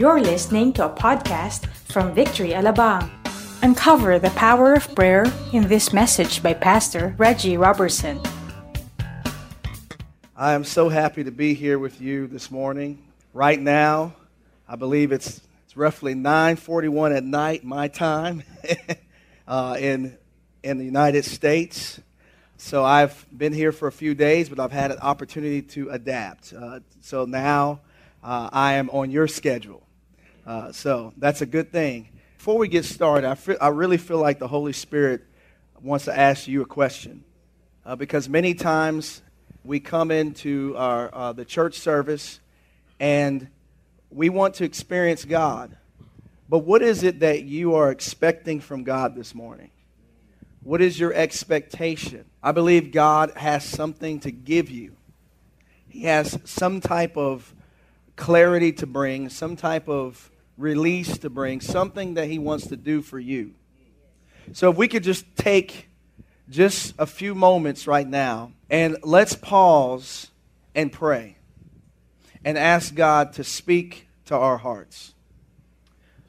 You're listening to a podcast from Victory Alabang. Uncover the power of prayer in this message by Pastor Reggie Robertson. I am so happy to be here with you this morning. Right now, I believe it's, it's roughly 9:41 at night, my time, uh, in in the United States. So I've been here for a few days, but I've had an opportunity to adapt. Uh, so now uh, I am on your schedule. Uh, so that's a good thing. Before we get started, I, feel, I really feel like the Holy Spirit wants to ask you a question. Uh, because many times we come into our, uh, the church service and we want to experience God. But what is it that you are expecting from God this morning? What is your expectation? I believe God has something to give you. He has some type of clarity to bring, some type of release to bring, something that He wants to do for you. So if we could just take just a few moments right now and let's pause and pray and ask God to speak to our hearts.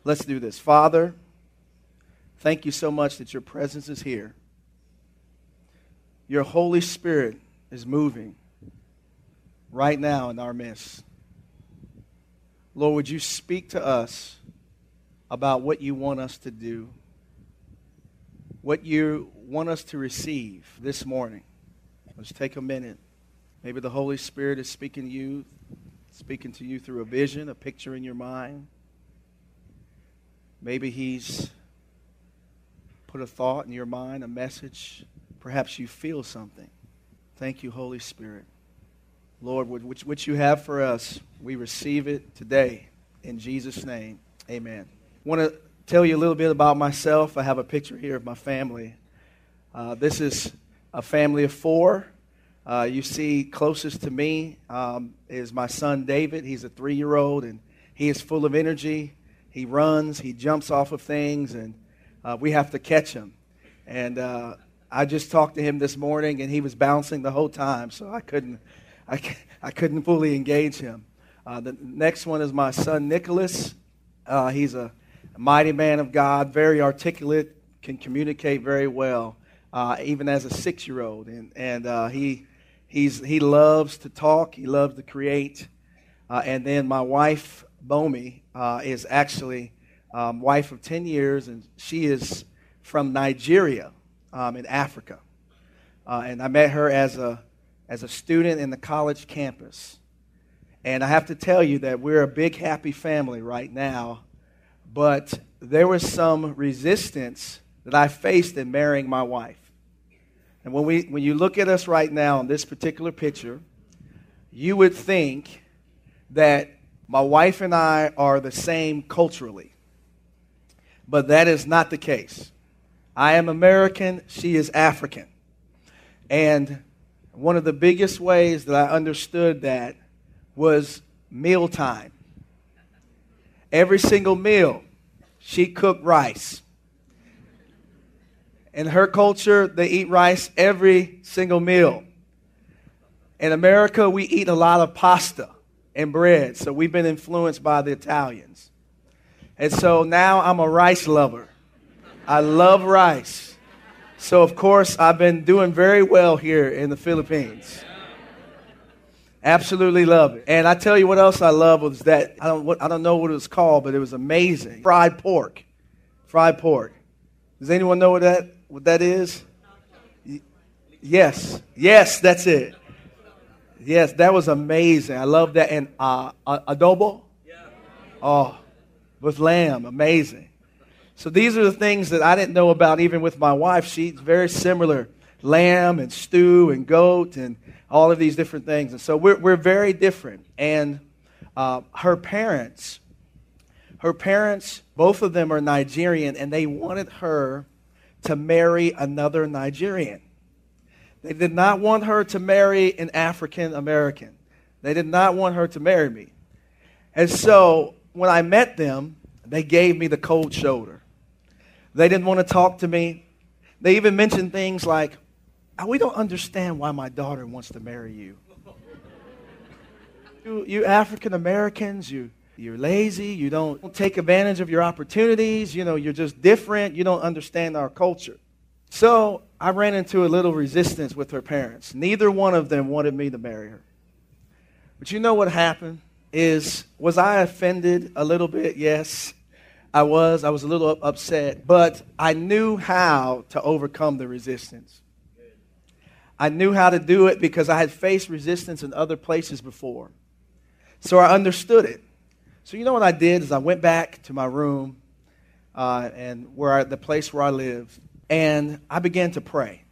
Let's do this. Father, thank you so much that your presence is here. Your Holy Spirit is moving right now in our midst. Lord, would you speak to us about what you want us to do, what you want us to receive this morning? Let's take a minute. Maybe the Holy Spirit is speaking to you, speaking to you through a vision, a picture in your mind. Maybe He's put a thought in your mind, a message. Perhaps you feel something. Thank you, Holy Spirit. Lord, which, which you have for us, we receive it today. In Jesus' name, amen. I want to tell you a little bit about myself. I have a picture here of my family. Uh, this is a family of four. Uh, you see, closest to me um, is my son David. He's a three year old, and he is full of energy. He runs, he jumps off of things, and uh, we have to catch him. And uh, I just talked to him this morning, and he was bouncing the whole time, so I couldn't I, I couldn't fully engage him. Uh, the next one is my son Nicholas. Uh, he's a mighty man of God, very articulate, can communicate very well, uh, even as a six year old. And, and uh, he, he's, he loves to talk, he loves to create. Uh, and then my wife, Bomi, uh, is actually um, wife of 10 years, and she is from Nigeria um, in Africa. and I met her as a as a student in the college campus. And I have to tell you that we're a big, happy family right now. But there was some resistance that I faced in marrying my wife. And when, we, when you look at us right now in this particular picture, you would think that my wife and I are the same culturally. But that is not the case. I am American, she is African. And one of the biggest ways that I understood that was mealtime. Every single meal, she cooked rice. In her culture, they eat rice every single meal. In America, we eat a lot of pasta and bread, so we've been influenced by the Italians. And so now I'm a rice lover. I love rice. So, of course, I've been doing very well here in the Philippines. Absolutely love it. And I tell you what else I love was that I don't, I don't know what it was called, but it was amazing. Fried pork. Fried pork. Does anyone know what that, what that is? Yes. Yes, that's it. Yes, that was amazing. I love that. And uh, adobo? Oh, with lamb. Amazing. So these are the things that I didn't know about even with my wife. She's very similar lamb and stew and goat and all of these different things. And so we're, we're very different. And uh, her parents, her parents, both of them are Nigerian, and they wanted her to marry another Nigerian. They did not want her to marry an African American. They did not want her to marry me. And so when I met them, they gave me the cold shoulder. They didn't want to talk to me. They even mentioned things like, oh, We don't understand why my daughter wants to marry you. you, you African Americans, you, you're lazy, you don't take advantage of your opportunities, you know, you're just different, you don't understand our culture. So I ran into a little resistance with her parents. Neither one of them wanted me to marry her. But you know what happened? Is was I offended a little bit? Yes. I was. I was a little upset, but I knew how to overcome the resistance. I knew how to do it because I had faced resistance in other places before. So I understood it. So you know what I did is I went back to my room uh, and where I, the place where I live, and I began to pray.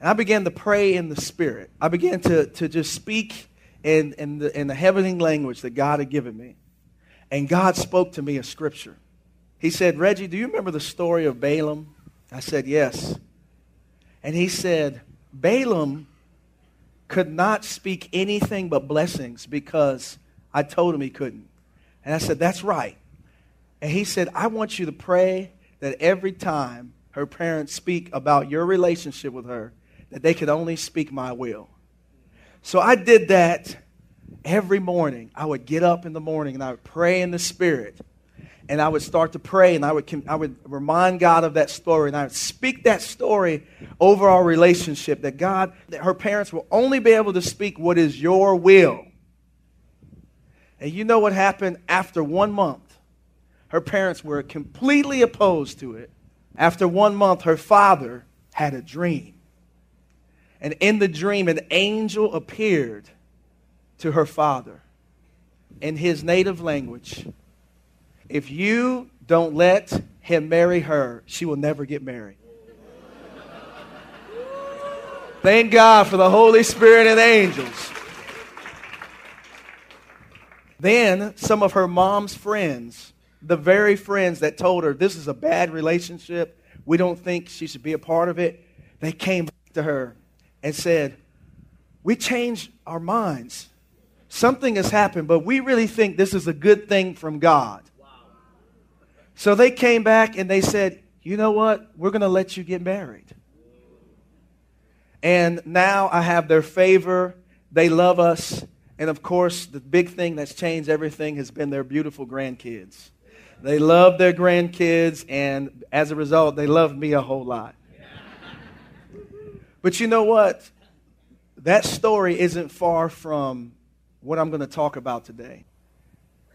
And I began to pray in the Spirit. I began to, to just speak in, in, the, in the heavenly language that God had given me. And God spoke to me a scripture. He said, Reggie, do you remember the story of Balaam? I said, Yes. And he said, Balaam could not speak anything but blessings because I told him he couldn't. And I said, That's right. And he said, I want you to pray that every time her parents speak about your relationship with her, that they could only speak my will. So I did that every morning. I would get up in the morning and I would pray in the Spirit and I would start to pray and I would, I would remind God of that story and I would speak that story over our relationship that God, that her parents will only be able to speak what is your will. And you know what happened after one month? Her parents were completely opposed to it. After one month, her father had a dream. And in the dream, an angel appeared to her father in his native language if you don't let him marry her, she will never get married. Thank God for the Holy Spirit and angels. Then some of her mom's friends, the very friends that told her this is a bad relationship, we don't think she should be a part of it, they came to her and said, We changed our minds. Something has happened, but we really think this is a good thing from God. So they came back and they said, You know what? We're going to let you get married. And now I have their favor. They love us. And of course, the big thing that's changed everything has been their beautiful grandkids. They love their grandkids, and as a result, they love me a whole lot. But you know what? That story isn't far from what I'm going to talk about today.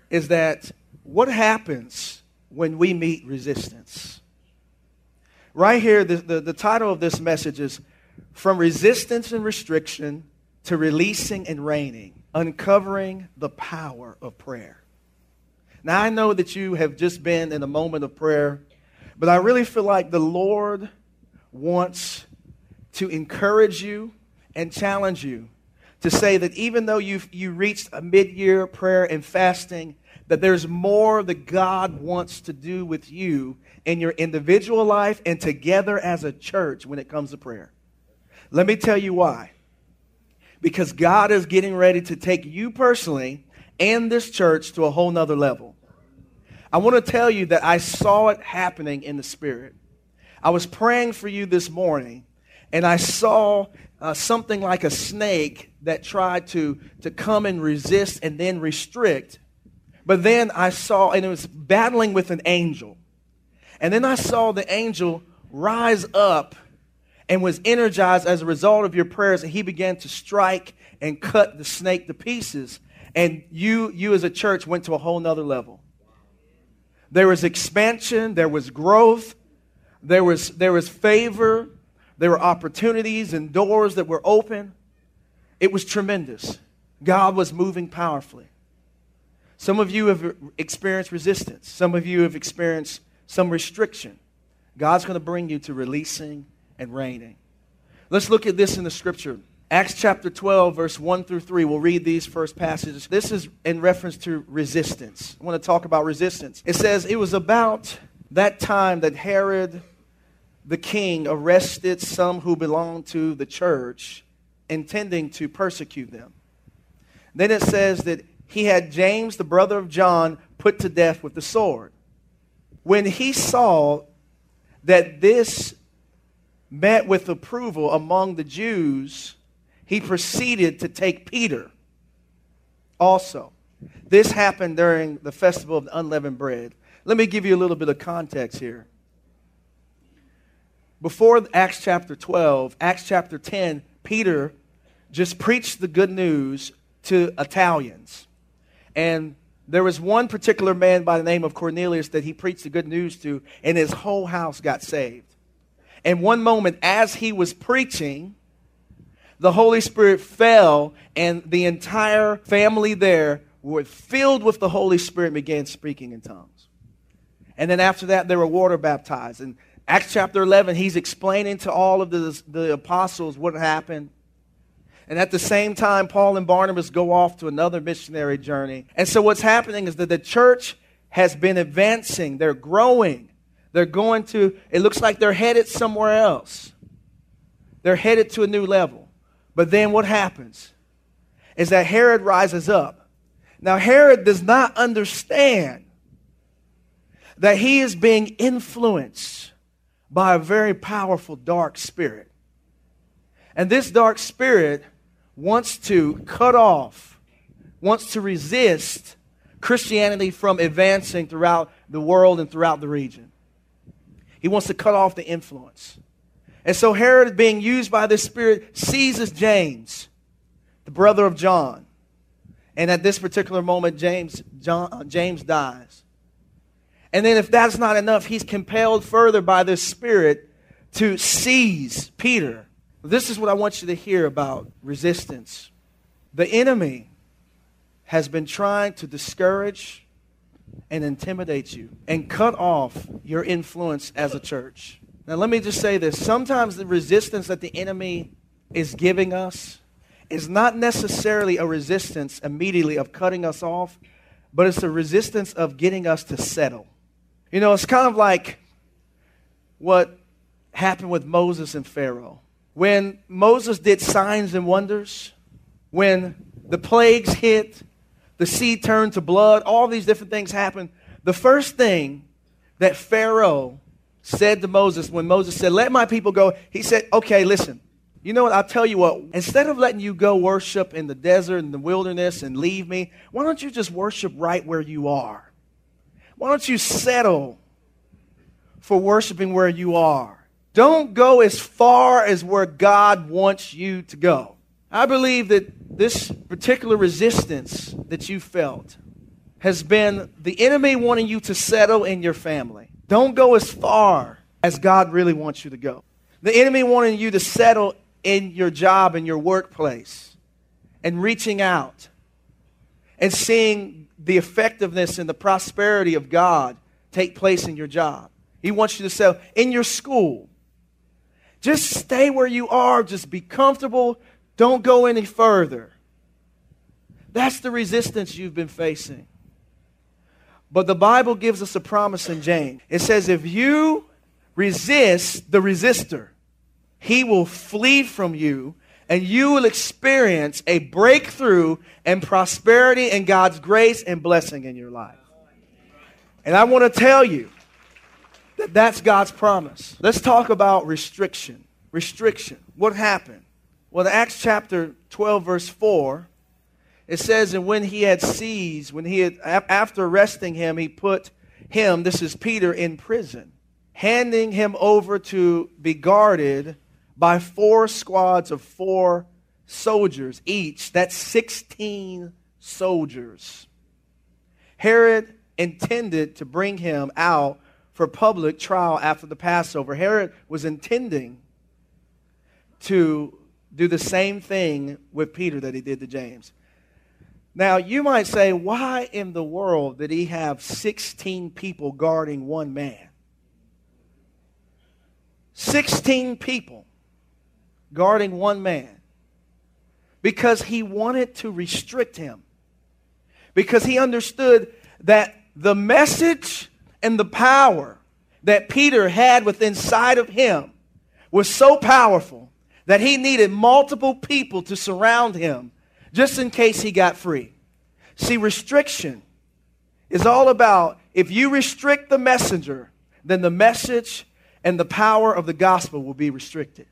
Is that what happens when we meet resistance. Right here, the, the, the, title of this message is From Resistance and Restriction to Releasing and Reigning, Uncovering the Power of Prayer. Now, I know that you have just been in a moment of prayer, but I really feel like the Lord wants to encourage you and challenge you to say that even though you've you reached a mid year prayer and fasting, that there's more that God wants to do with you in your individual life and together as a church when it comes to prayer. Let me tell you why. Because God is getting ready to take you personally and this church to a whole nother level. I want to tell you that I saw it happening in the Spirit. I was praying for you this morning, and I saw uh, something like a snake that tried to, to come and resist and then restrict but then I saw, and it was battling with an angel. And then I saw the angel rise up and was energized as a result of your prayers. And he began to strike and cut the snake to pieces. And you, you as a church went to a whole nother level. There was expansion, there was growth, there was, there was favor, there were opportunities and doors that were open. It was tremendous. God was moving powerfully. Some of you have experienced resistance. Some of you have experienced some restriction. God's going to bring you to releasing and reigning. Let's look at this in the scripture. Acts chapter 12, verse 1 through 3. We'll read these first passages. This is in reference to resistance. I want to talk about resistance. It says, It was about that time that Herod the king arrested some who belonged to the church, intending to persecute them. Then it says that he had James, the brother of John, put to death with the sword. When he saw that this met with approval among the Jews, he proceeded to take Peter also. This happened during the festival of the unleavened bread. Let me give you a little bit of context here. Before Acts chapter 12, Acts chapter 10, Peter just preached the good news to Italians. And there was one particular man by the name of Cornelius that he preached the good news to, and his whole house got saved. And one moment, as he was preaching, the Holy Spirit fell, and the entire family there were filled with the Holy Spirit and began speaking in tongues. And then after that, they were water baptized. And Acts chapter 11, he's explaining to all of the, the apostles what happened. And at the same time, Paul and Barnabas go off to another missionary journey. And so what's happening is that the church has been advancing, they're growing. They're going to, it looks like they're headed somewhere else. They're headed to a new level. But then what happens is that Herod rises up. Now, Herod does not understand that he is being influenced by a very powerful dark spirit. And this dark spirit wants to cut off, wants to resist Christianity from advancing throughout the world and throughout the region. He wants to cut off the influence. And so Herod, being used by this spirit, seizes James, the brother of John. And at this particular moment, James, John, uh, James dies. And then, if that's not enough, he's compelled further by this spirit to seize Peter. This is what I want you to hear about resistance. The enemy has been trying to discourage and intimidate you and cut off your influence as a church. Now, let me just say this. Sometimes the resistance that the enemy is giving us is not necessarily a resistance immediately of cutting us off, but it's a resistance of getting us to settle. You know, it's kind of like what happened with Moses and Pharaoh. When Moses did signs and wonders, when the plagues hit, the sea turned to blood, all these different things happened. The first thing that Pharaoh said to Moses when Moses said, Let my people go, he said, Okay, listen, you know what? I'll tell you what, instead of letting you go worship in the desert and the wilderness and leave me, why don't you just worship right where you are? Why don't you settle for worshiping where you are? Don't go as far as where God wants you to go. I believe that this particular resistance that you felt has been the enemy wanting you to settle in your family. Don't go as far as God really wants you to go. The enemy wanting you to settle in your job, in your workplace, and reaching out and seeing the effectiveness and the prosperity of God take place in your job. He wants you to settle in your school. Just stay where you are, just be comfortable, don't go any further. That's the resistance you've been facing. But the Bible gives us a promise in James. It says, if you resist the resistor, he will flee from you and you will experience a breakthrough and prosperity and God's grace and blessing in your life. And I want to tell you that that's God's promise. Let's talk about restriction. Restriction. What happened? Well, in Acts chapter 12, verse 4, it says, And when he had seized, when he had, after arresting him, he put him, this is Peter, in prison, handing him over to be guarded by four squads of four soldiers each. That's 16 soldiers. Herod intended to bring him out for public trial after the Passover. Herod was intending to do the same thing with Peter that he did to James. Now, you might say, why in the world did he have 16 people guarding one man? 16 people guarding one man. Because he wanted to restrict him. Because he understood that the message and the power that Peter had within inside of him was so powerful that he needed multiple people to surround him just in case he got free. See, restriction is all about if you restrict the messenger, then the message and the power of the gospel will be restricted.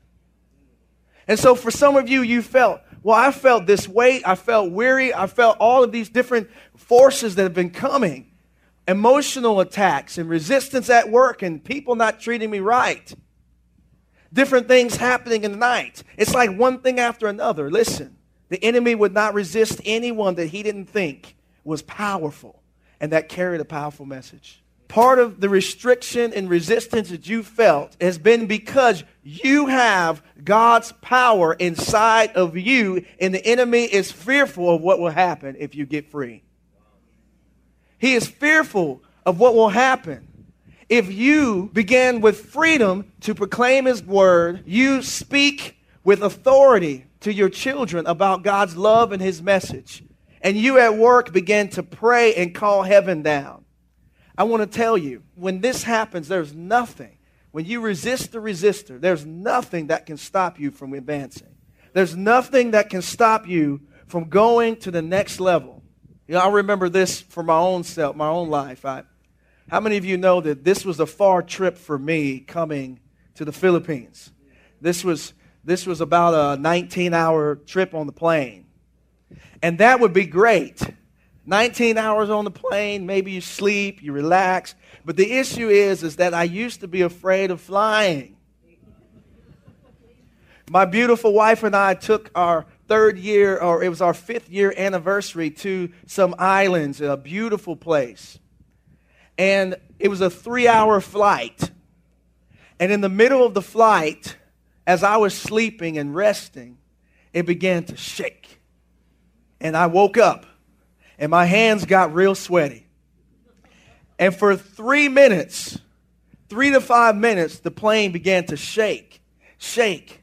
And so for some of you, you felt, Well, I felt this weight. I felt weary. I felt all of these different forces that have been coming emotional attacks and resistance at work and people not treating me right. Different things happening in the night. It's like one thing after another. Listen, the enemy would not resist anyone that he didn't think was powerful and that carried a powerful message. Part of the restriction and resistance that you felt has been because you have God's power inside of you, and the enemy is fearful of what will happen if you get free. He is fearful of what will happen. If you begin with freedom to proclaim His word, you speak with authority to your children about God's love and His message, and you at work begin to pray and call heaven down. I want to tell you, when this happens, there's nothing. When you resist the resistor, there's nothing that can stop you from advancing. There's nothing that can stop you from going to the next level. You know, I remember this for my own self, my own life. I, how many of you know that this was a far trip for me coming to the Philippines? This was, this was about a 19 hour trip on the plane. And that would be great. 19 hours on the plane, maybe you sleep, you relax. But the issue is, is that I used to be afraid of flying. My beautiful wife and I took our third year, or it was our fifth year anniversary to some islands, a beautiful place. And it was a three hour flight. And in the middle of the flight, as I was sleeping and resting, it began to shake. And I woke up, and my hands got real sweaty. And for three minutes, three to five minutes, the plane began to shake, shake,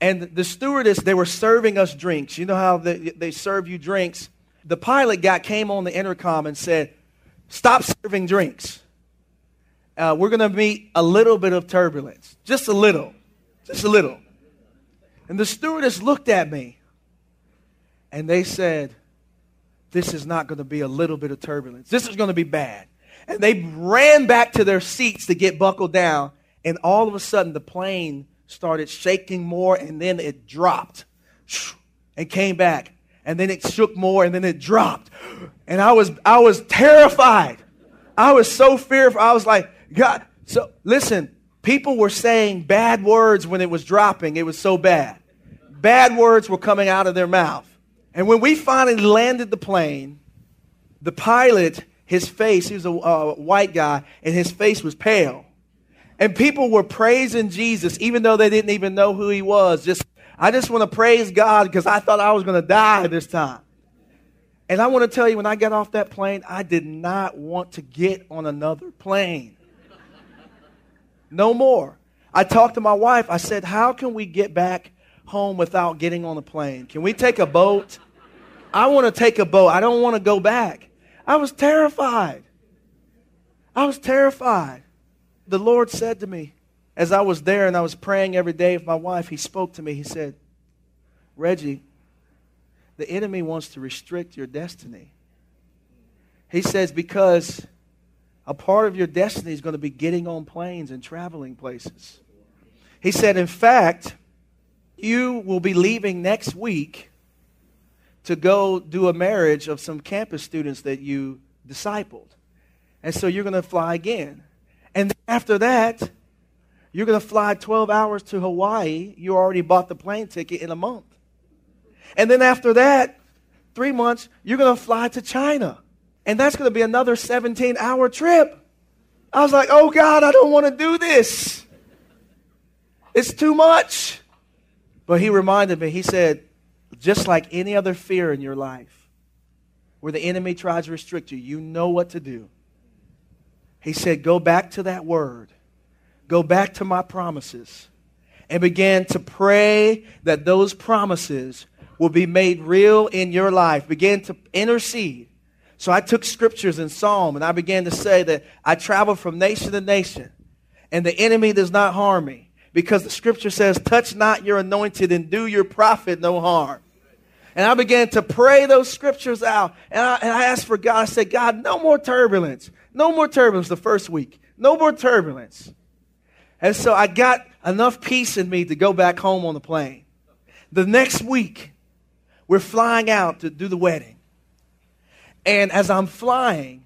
and the stewardess, they were serving us drinks. You know how they, they serve you drinks? The pilot guy came on the intercom and said, Stop serving drinks. Uh, we're going to meet a little bit of turbulence. Just a little. Just a little. And the stewardess looked at me and they said, This is not going to be a little bit of turbulence. This is going to be bad. And they ran back to their seats to get buckled down. And all of a sudden, the plane started shaking more and then it dropped. And came back and then it shook more and then it dropped. And i was i was terrified. I was so fearful. I was like god so listen people were saying bad words when it was dropping. It was so bad. Bad words were coming out of their mouth. And when we finally landed the plane the pilot his face he was a uh, white guy and his face was pale and people were praising Jesus, even though they didn't even know who he was. Just, I just want to praise God because I thought I was going to die this time. And I want to tell you, when I got off that plane, I did not want to get on another plane. No more. I talked to my wife. I said, How can we get back home without getting on a plane? Can we take a boat? I want to take a boat. I don't want to go back. I was terrified. I was terrified the Lord said to me, as I was there and I was praying every day with my wife, He spoke to me. He said, Reggie, the enemy wants to restrict your destiny. He says, because a part of your destiny is going to be getting on planes and traveling places. He said, in fact, you will be leaving next week to go do a marriage of some campus students that you discipled. And so you're going to fly again. And after that, you're going to fly 12 hours to Hawaii. You already bought the plane ticket in a month. And then after that, three months, you're going to fly to China. And that's going to be another 17 hour trip. I was like, oh God, I don't want to do this. It's too much. But he reminded me, he said, just like any other fear in your life, where the enemy tries to restrict you, you know what to do. He said, Go back to that word, go back to my promises, and began to pray that those promises will be made real in your life. Begin to intercede. So I took scriptures in Psalm and I began to say that I travel from nation to nation and the enemy does not harm me because the scripture says, Touch not your anointed and do your prophet no harm. And I began to pray those scriptures out. And I, and I asked for God. I said, God, no more turbulence. No more turbulence the first week. No more turbulence. And so I got enough peace in me to go back home on the plane. The next week, We're flying out to do the wedding. And as I'm flying,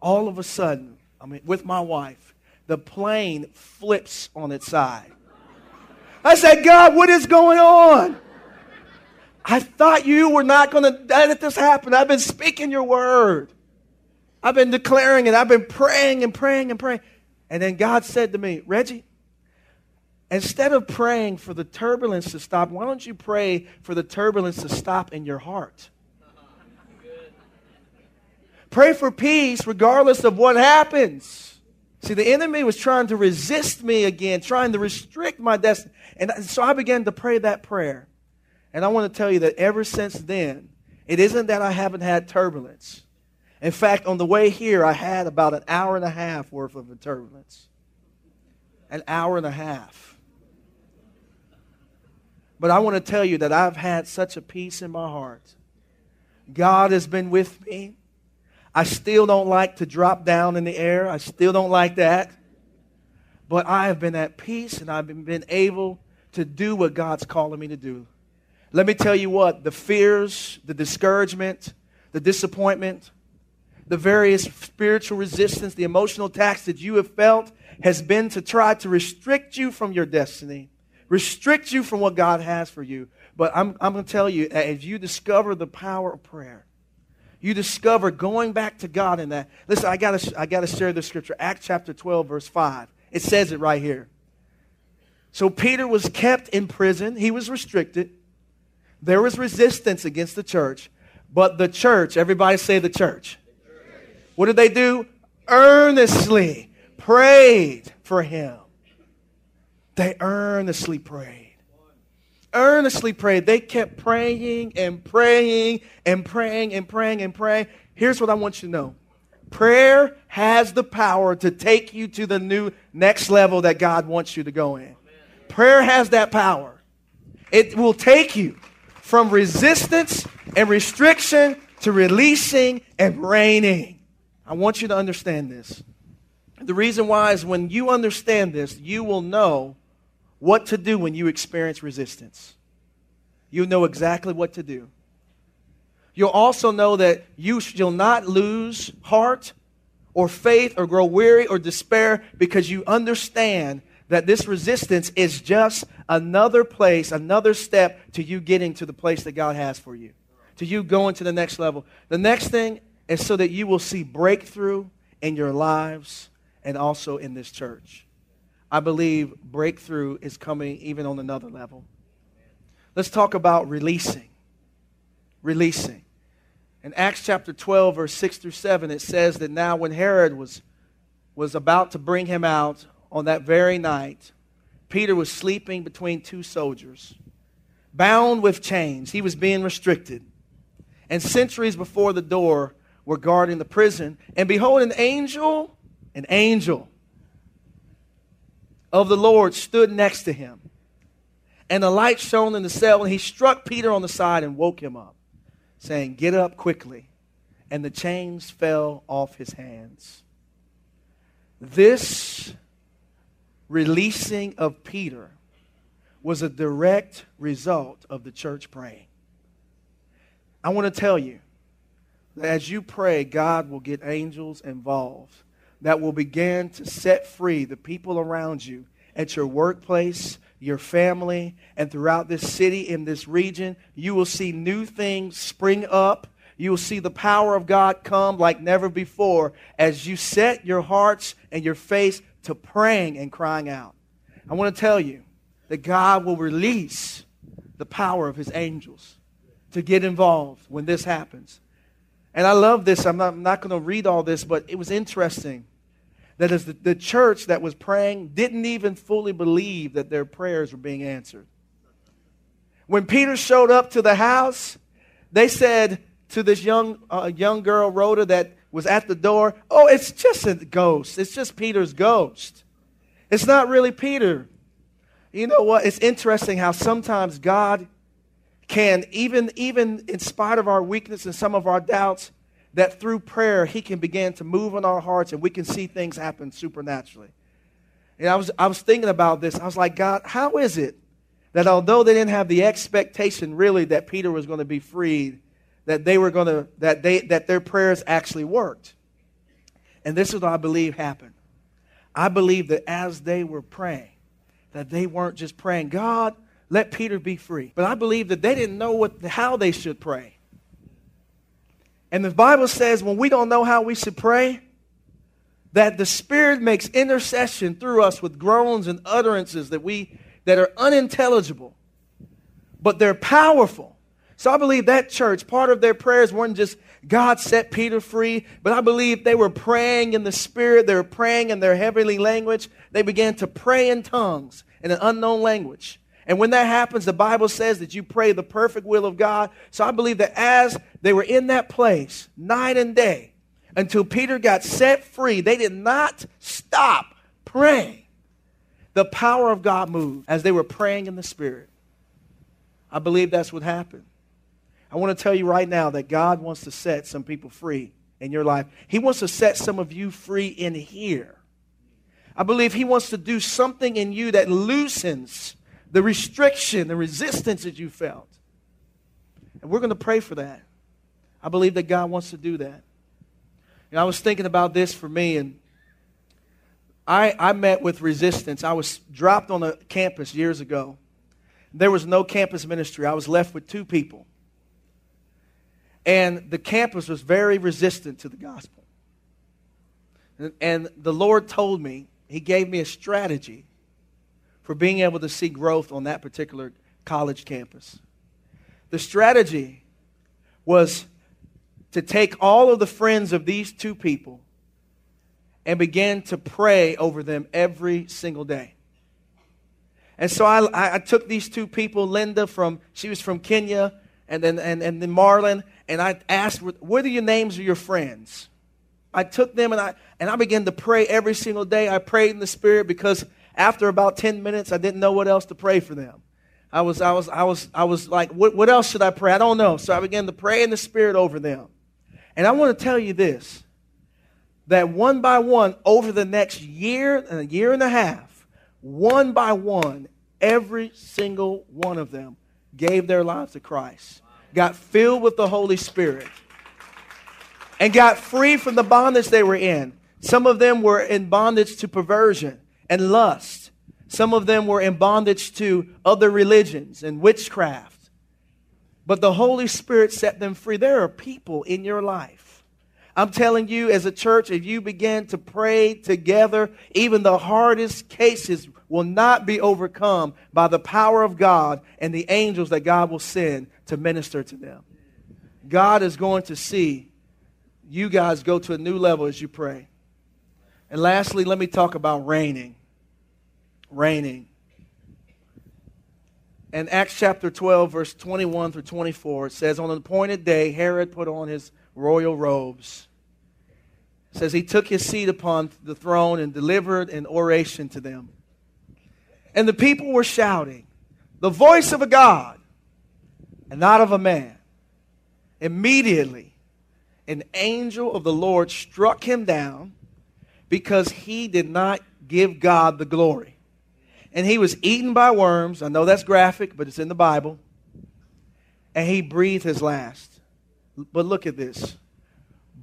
all of a sudden, I mean, with my wife, the plane flips on its side. I said, God, what is going on? I thought you were not going to let this happen. I've been speaking your word. I've been declaring it. I've been praying and praying and praying. And then God said to me, Reggie, instead of praying for the turbulence to stop, why don't you pray for the turbulence to stop in your heart? Pray for peace regardless of what happens. See, the enemy was trying to resist me again, trying to restrict my destiny. And so I began to pray that prayer. And I want to tell you that ever since then, it isn't that I haven't had turbulence. In fact, on the way here, I had about an hour and a half worth of turbulence. An hour and a half. But I want to tell you that I've had such a peace in my heart. God has been with me. I still don't like to drop down in the air. I still don't like that. But I have been at peace and I've been, able to do what God's calling me to do. Let me tell you what the fears, the discouragement, the disappointment, the various spiritual resistance, the emotional attacks that you have felt has been to try to restrict you from your destiny, restrict you from what God has for you. But I'm, I'm going to tell you, as you discover the power of prayer, you discover going back to God in that. Listen, I got to I gotta share the scripture. Acts chapter 12, verse 5. It says it right here. So Peter was kept in prison, he was restricted. There was resistance against the church, but the church, everybody say the church. What did they do? Earnestly prayed for him. They earnestly prayed. Earnestly prayed. They kept praying and praying and praying and praying and praying. Here's what I want you to know prayer has the power to take you to the new next level that God wants you to go in. Prayer has that power. It will take you from resistance and restriction to releasing and reigning. I want you to understand this. The reason why is when you understand this, you will know what to do when you experience resistance. You'll know exactly what to do. You'll also know that you shall not lose heart or faith or grow weary or despair because you understand that this resistance is just another place, another step to you getting to the place that God has for you, to you going to the next level. The next thing is so that you will see breakthrough in your lives and also in this church. I believe breakthrough is coming even on another level. Let's talk about releasing. Releasing. In Acts chapter 12, verse 6 through 7, it says that now when Herod was, was about to bring him out on that very night, Peter was sleeping between two soldiers, bound with chains. He was being restricted. And centuries before the door were guarding the prison. And behold, an angel, an angel of the Lord stood next to him. And the light shone in the cell, and he struck Peter on the side and woke him up, saying, Get up quickly. And the chains fell off his hands. This releasing of Peter was a direct result of the church praying. I want to tell you that as you pray, God will get angels involved that will begin to set free the people around you at your workplace, your family, and throughout this city, in this region. You will see new things spring up. You will see the power of God come like never before as you set your hearts and your face to praying and crying out. I want to tell you that God will release the power of his angels to get involved when this happens. And I love this. I'm not, not going to read all this, but it was interesting that as the, the church that was praying didn't even fully believe that their prayers were being answered. When Peter showed up to the house, they said to this young, uh, young girl, Rhoda, that was at the door, Oh, it's just a ghost. It's just Peter's ghost. It's not really Peter. You know what? It's interesting how sometimes God can, even, even in spite of our weakness and some of our doubts, that through prayer, He can begin to move in our hearts and we can see things happen supernaturally. And I was, I was thinking about this. I was like, God, how is it that although they didn't have the expectation really that Peter was going to be freed, that they were going to that they that their prayers actually worked. And this is what I believe happened. I believe that as they were praying, that they weren't just praying, God, let Peter be free. But I believe that they didn't know what, how they should pray. And the Bible says when we don't know how we should pray, that the Spirit makes intercession through us with groans and utterances that, we, that are unintelligible, but they're powerful. So I believe that church, part of their prayers weren't just God set Peter free, but I believe they were praying in the Spirit. They were praying in their heavenly language. They began to pray in tongues in an unknown language. And when that happens, the Bible says that you pray the perfect will of God. So I believe that as they were in that place, night and day, until Peter got set free, they did not stop praying. The power of God moved as they were praying in the Spirit. I believe that's what happened. I want to tell you right now that God wants to set some people free in your life. He wants to set some of you free in here. I believe He wants to do something in you that loosens the restriction, the resistance that you felt. And we're going to pray for that. I believe that God wants to do that. And I was thinking about this for me, and I, I met with resistance. I was dropped on a campus years ago. There was no campus ministry. I was left with two people. And the campus was very resistant to the gospel. And, and the Lord told me, He gave me a strategy for being able to see growth on that particular college campus. The strategy was to take all of the friends of these two people and begin to pray over them every single day. And so I, I took these two people, Linda from, she was from Kenya, and then, and, and then Marlon, and I asked, what are your names of your friends? I took them and I, and I began to pray every single day. I prayed in the Spirit because after about 10 minutes, I didn't know what else to pray for them. I was, I was, I was, I was like, what, what else should I pray? I don't know. So I began to pray in the Spirit over them. And I want to tell you this that one by one, over the next year and a year and a half, one by one, every single one of them gave their lives to Christ, got filled with the Holy Spirit, and got free from the bondage they were in. Some of them were in bondage to perversion and lust. Some of them were in bondage to other religions and witchcraft. But the Holy Spirit set them free. There are people in your life. I'm telling you, as a church, if you begin to pray together, even the hardest cases will not be overcome by the power of God and the angels that God will send to minister to them. God is going to see you guys go to a new level as you pray. And lastly, let me talk about reigning reigning. In Acts chapter 12, verse 21 through 24, it says, On an appointed day, Herod put on his royal robes. It says, He took his seat upon the throne and delivered an oration to them. And the people were shouting, The voice of a God and not of a man. Immediately, an angel of the Lord struck him down because he did not give God the glory and he was eaten by worms. I know that's graphic, but it's in the Bible. And he breathed his last. But look at this.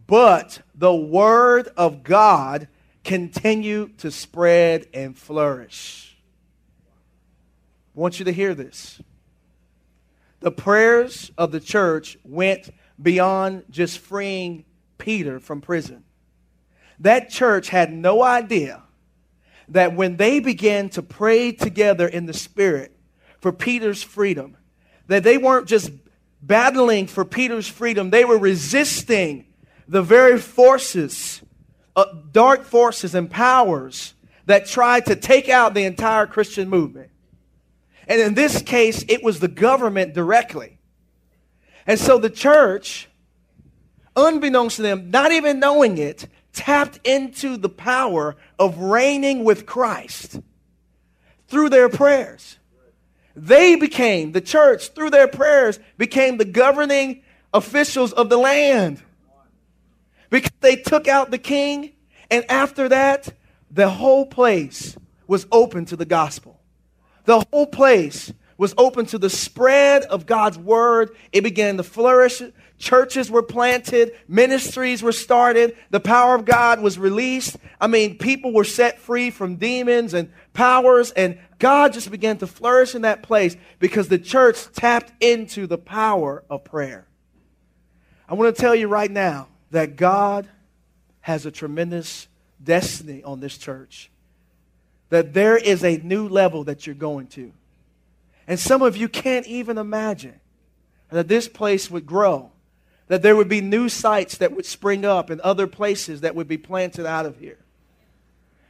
But the word of God continued to spread and flourish. I want you to hear this. The prayers of the church went beyond just freeing Peter from prison. That church had no idea that when they began to pray together in the Spirit for Peter's freedom, that they weren't just battling for Peter's freedom, they were resisting the very forces, uh, dark forces and powers that tried to take out the entire Christian movement. And in this case, it was the government directly. And so the church, unbeknownst to them, not even knowing it, tapped into the power of reigning with Christ through their prayers. They became, the church, through their prayers, became the governing officials of the land. Because they took out the king, and after that, the whole place was open to the gospel. The whole place was open to the spread of God's word. It began to flourish. Churches were planted, ministries were started, the power of God was released. I mean, people were set free from demons and powers, and God just began to flourish in that place because the church tapped into the power of prayer. I want to tell you right now that God has a tremendous destiny on this church, that there is a new level that you're going to. And some of you can't even imagine that this place would grow that there would be new sites that would spring up and other places that would be planted out of here.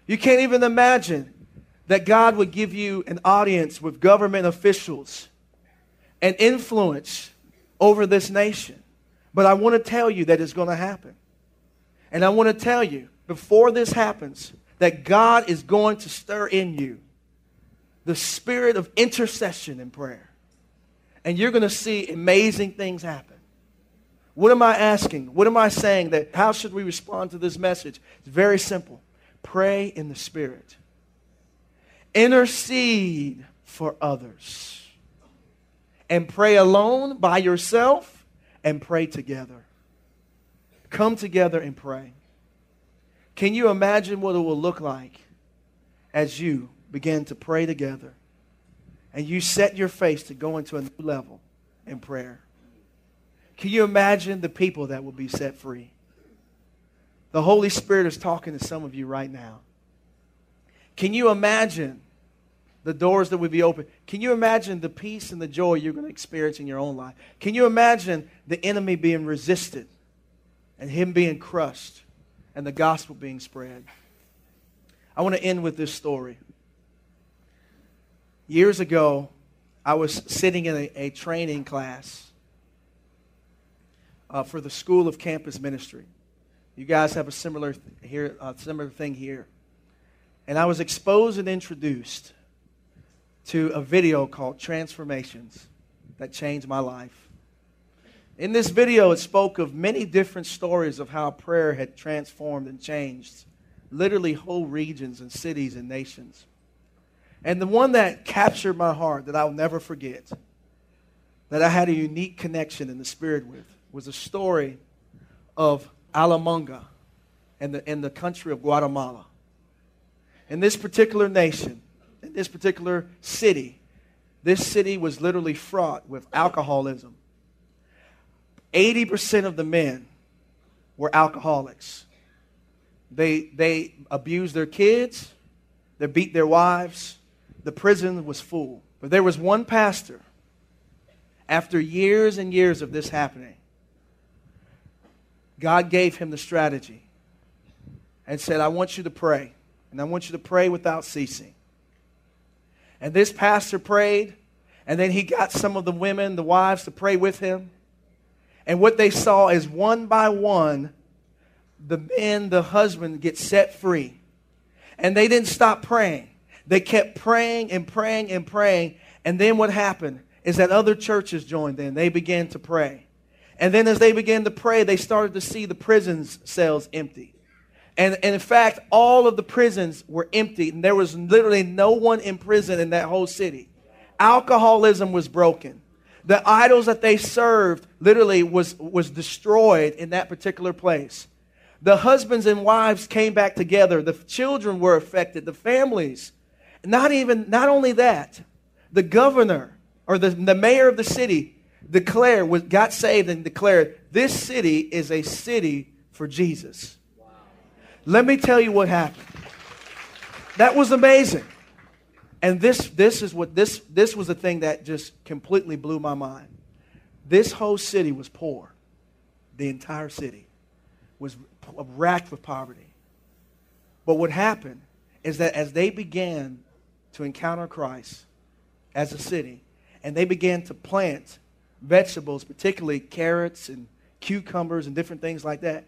You can't even imagine that God would give you an audience with government officials and influence over this nation. But I want to tell you that it's going to happen. And I want to tell you, before this happens, that God is going to stir in you the spirit of intercession and prayer. And you're going to see amazing things happen. What am I asking? What am I saying? That how should we respond to this message? It's very simple. Pray in the Spirit. Intercede for others. And pray alone by yourself and pray together. Come together and pray. Can you imagine what it will look like as you begin to pray together and you set your face to go into a new level in prayer? Can you imagine the people that will be set free? The Holy Spirit is talking to some of you right now. Can you imagine the doors that would be open? Can you imagine the peace and the joy you're going to experience in your own life? Can you imagine the enemy being resisted and him being crushed and the gospel being spread? I want to end with this story. Years ago, I was sitting in a, a training class uh, for the School of Campus Ministry. You guys have a similar th- here, similar thing here. And I was exposed and introduced to a video called Transformations that changed my life. In this video, it spoke of many different stories of how prayer had transformed and changed literally whole regions and cities and nations. And the one that captured my heart that I'll never forget, that I had a unique connection in the Spirit with, was a story of Almolonga in the, in the country of Guatemala. In this particular nation, in this particular city, this city was literally fraught with alcoholism. 80% of the men were alcoholics. They, they abused their kids, they beat their wives, the prison was full. But there was one pastor, after years and years of this happening, God gave him the strategy and said, I want you to pray. And I want you to pray without ceasing. And this pastor prayed, and then he got some of the women, the wives, to pray with him. And what they saw is one by one, the men, the husband, get set free. And they didn't stop praying. They kept praying and praying and praying. And then what happened is that other churches joined in. They began to pray. And then as they began to pray, they started to see the prison cells empty. And, and in fact, all of the prisons were empty, and there was literally no one in prison in that whole city. Alcoholism was broken. The idols that they served literally was, was destroyed in that particular place. The husbands and wives came back together. The children were affected. The families. Not even, not only that, the governor or the, the mayor of the city declared, got saved and declared, this city is a city for Jesus. Wow. Let me tell you what happened. That was amazing. And this, this is what this, this was the thing that just completely blew my mind. This whole city was poor. The entire city was racked with poverty. But what happened is that as they began to encounter Christ as a city, and they began to plant vegetables, particularly carrots and cucumbers and different things like that,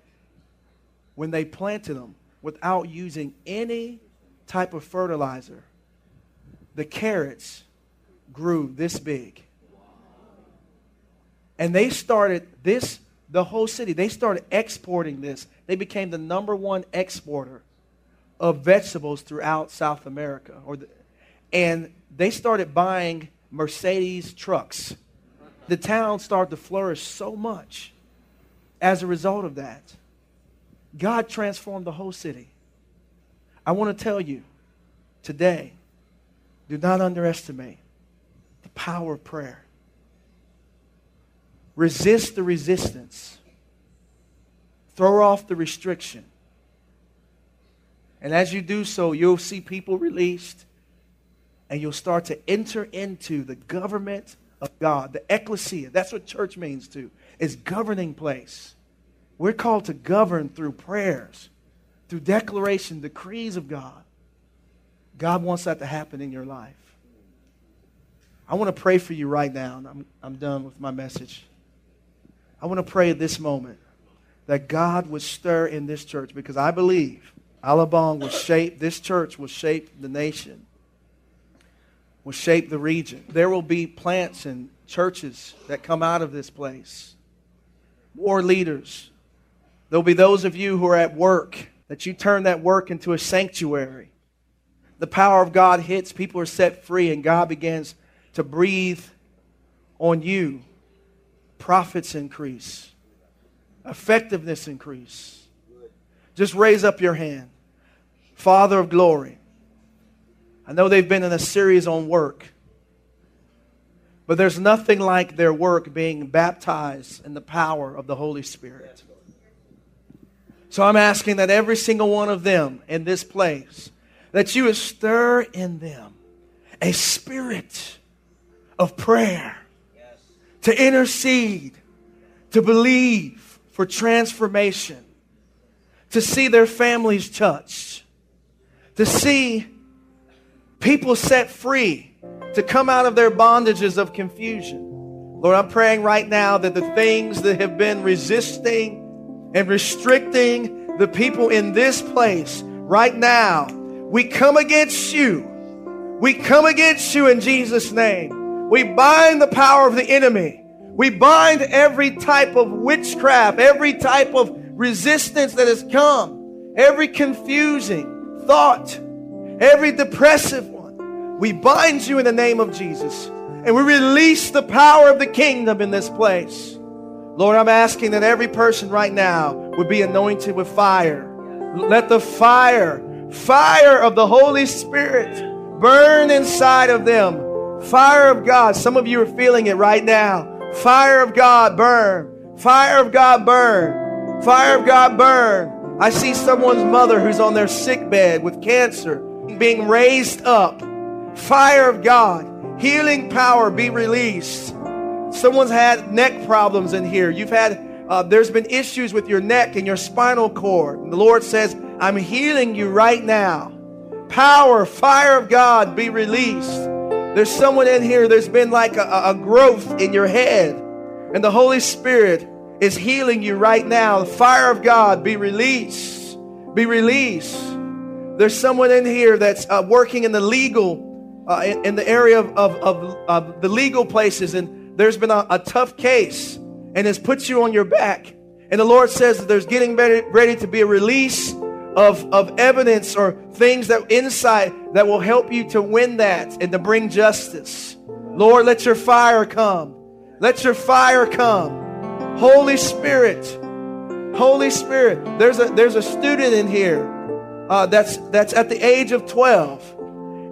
when they planted them without using any type of fertilizer, the carrots grew this big. And they started this, the whole city, they started exporting this. They became the number one exporter of vegetables throughout South America. Or the, and they started buying Mercedes trucks. The town started to flourish so much as a result of that. God transformed the whole city. I want to tell you today do not underestimate the power of prayer. Resist the resistance, throw off the restriction. And as you do so, you'll see people released and you'll start to enter into the government of God, the ecclesia. That's what church means too, is governing place. We're called to govern through prayers, through declaration, decrees of God. God wants that to happen in your life. I want to pray for you right now, and I'm, I'm done with my message. I want to pray at this moment that God would stir in this church because I believe Alabang will shape, this church will shape the nation, will shape the region. There will be plants and churches that come out of this place, more leaders. There'll be those of you who are at work that you turn that work into a sanctuary. The power of God hits, people are set free, and God begins to breathe on you. Profits increase, effectiveness increase. Just raise up your hand. Father of glory. I know they've been in a series on work, but there's nothing like their work being baptized in the power of the Holy Spirit. So I'm asking that every single one of them in this place, that you would stir in them a spirit of prayer to intercede, to believe for transformation, to see their families touched, to see people set free, to come out of their bondages of confusion. Lord, I'm praying right now that the things that have been resisting and restricting the people in this place right now, we come against you. We come against you in Jesus' name. We bind the power of the enemy. We bind every type of witchcraft, every type of resistance that has come, every confusing thought, every depressive one. We bind you in the name of Jesus. And we release the power of the kingdom in this place. Lord, I'm asking that every person right now would be anointed with fire. Let the fire, fire of the Holy Spirit burn inside of them. Fire of God. Some of you are feeling it right now. Fire of God burn. Fire of God burn. Fire of God burn. I see someone's mother who's on their sick bed with cancer being raised up. Fire of God. Healing power be released. Someone's had neck problems in here. You've had, uh, there's been issues with your neck and your spinal cord. And the Lord says, I'm healing you right now. Power, fire of God be released. There's someone in here, there's been like a, a growth in your head, and the Holy Spirit is healing you right now. The fire of God be released. Be released. There's someone in here that's uh, working in the legal, uh, in, in, the area of, of, of, of, the legal places, and there's been a, a tough case, and has put you on your back. And the Lord says that there's getting ready, ready to be a release of, of evidence or things that insight that will help you to win that and to bring justice. Lord, let your fire come. Let your fire come. Holy Spirit, Holy Spirit. There's a there's a student in here uh, that's that's at the age of 12,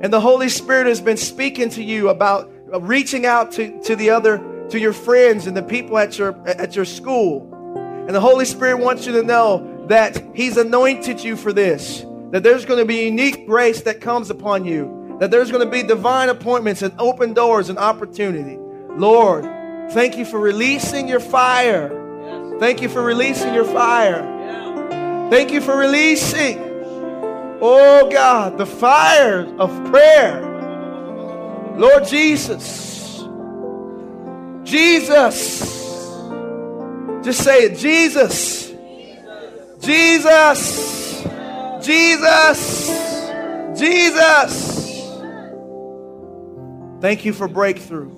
and the Holy Spirit has been speaking to you about uh, reaching out to, to the other to your friends and the people at your at your school. And the Holy Spirit wants you to know that He's anointed you for this, that there's going to be unique grace that comes upon you, that there's going to be divine appointments and open doors and opportunity. Lord, thank you for releasing your fire. Thank you for releasing your fire. Thank you for releasing, oh God, the fire of prayer. Lord Jesus. Jesus. Just say it, Jesus. Jesus. Jesus. Jesus. Thank you for breakthrough.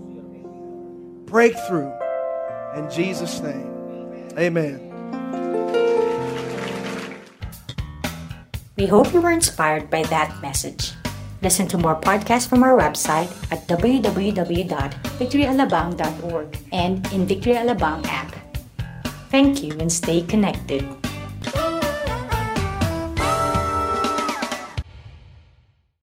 Breakthrough. In Jesus' name. Amen. We hope you were inspired by that message. Listen to more podcasts from our website at www.victoryalabang.org and in Victory Alabang app. Thank you and stay connected.